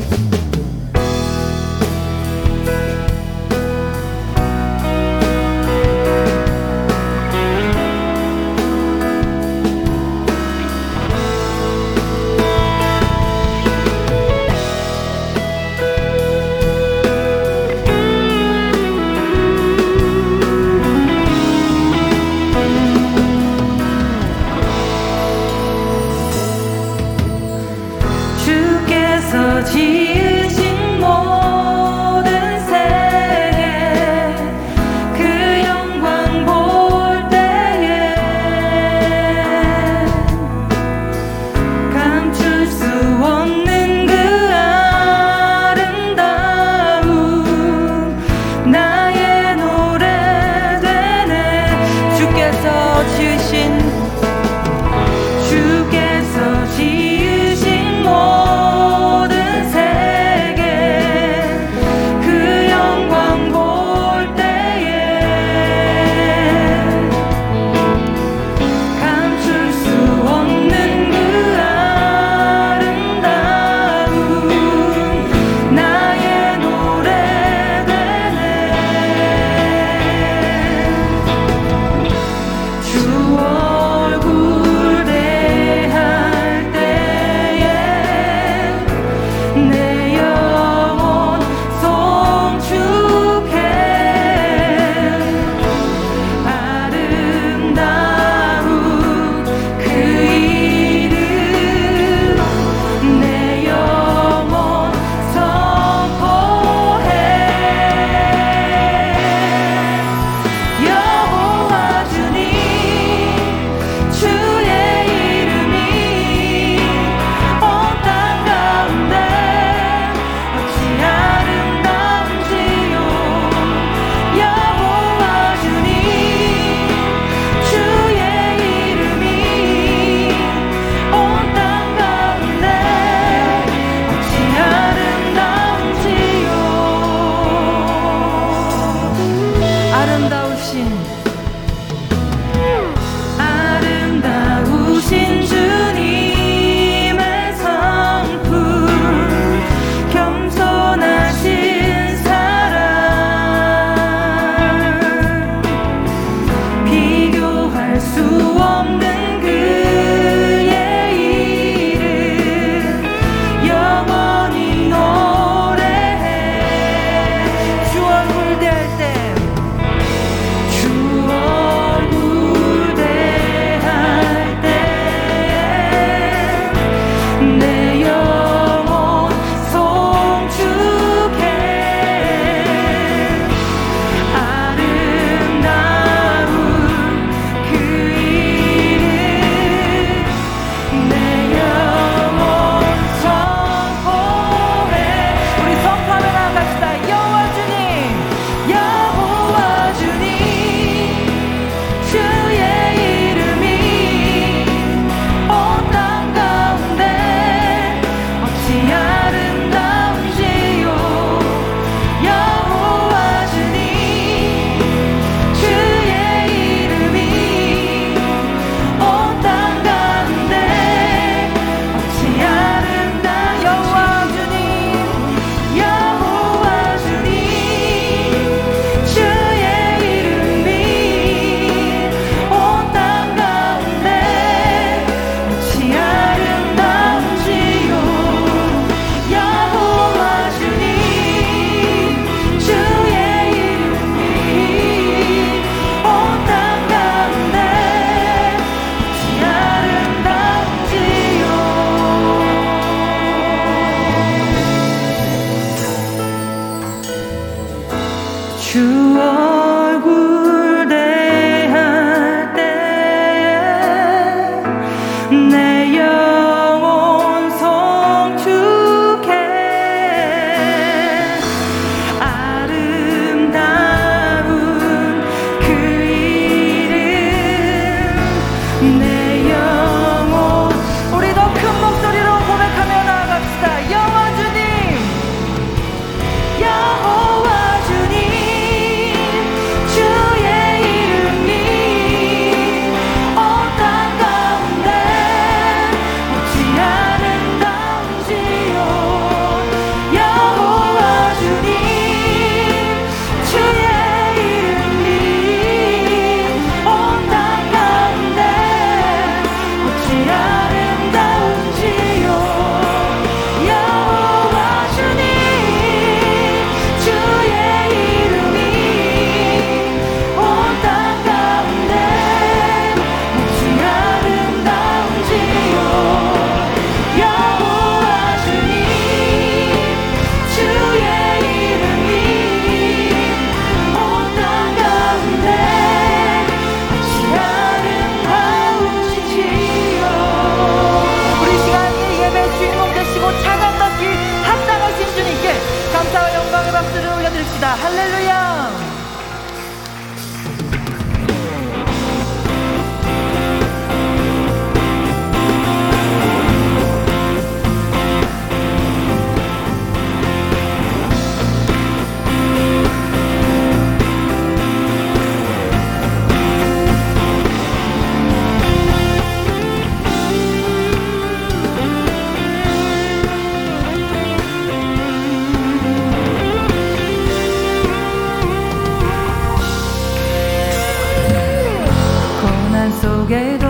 온 할렐루야! get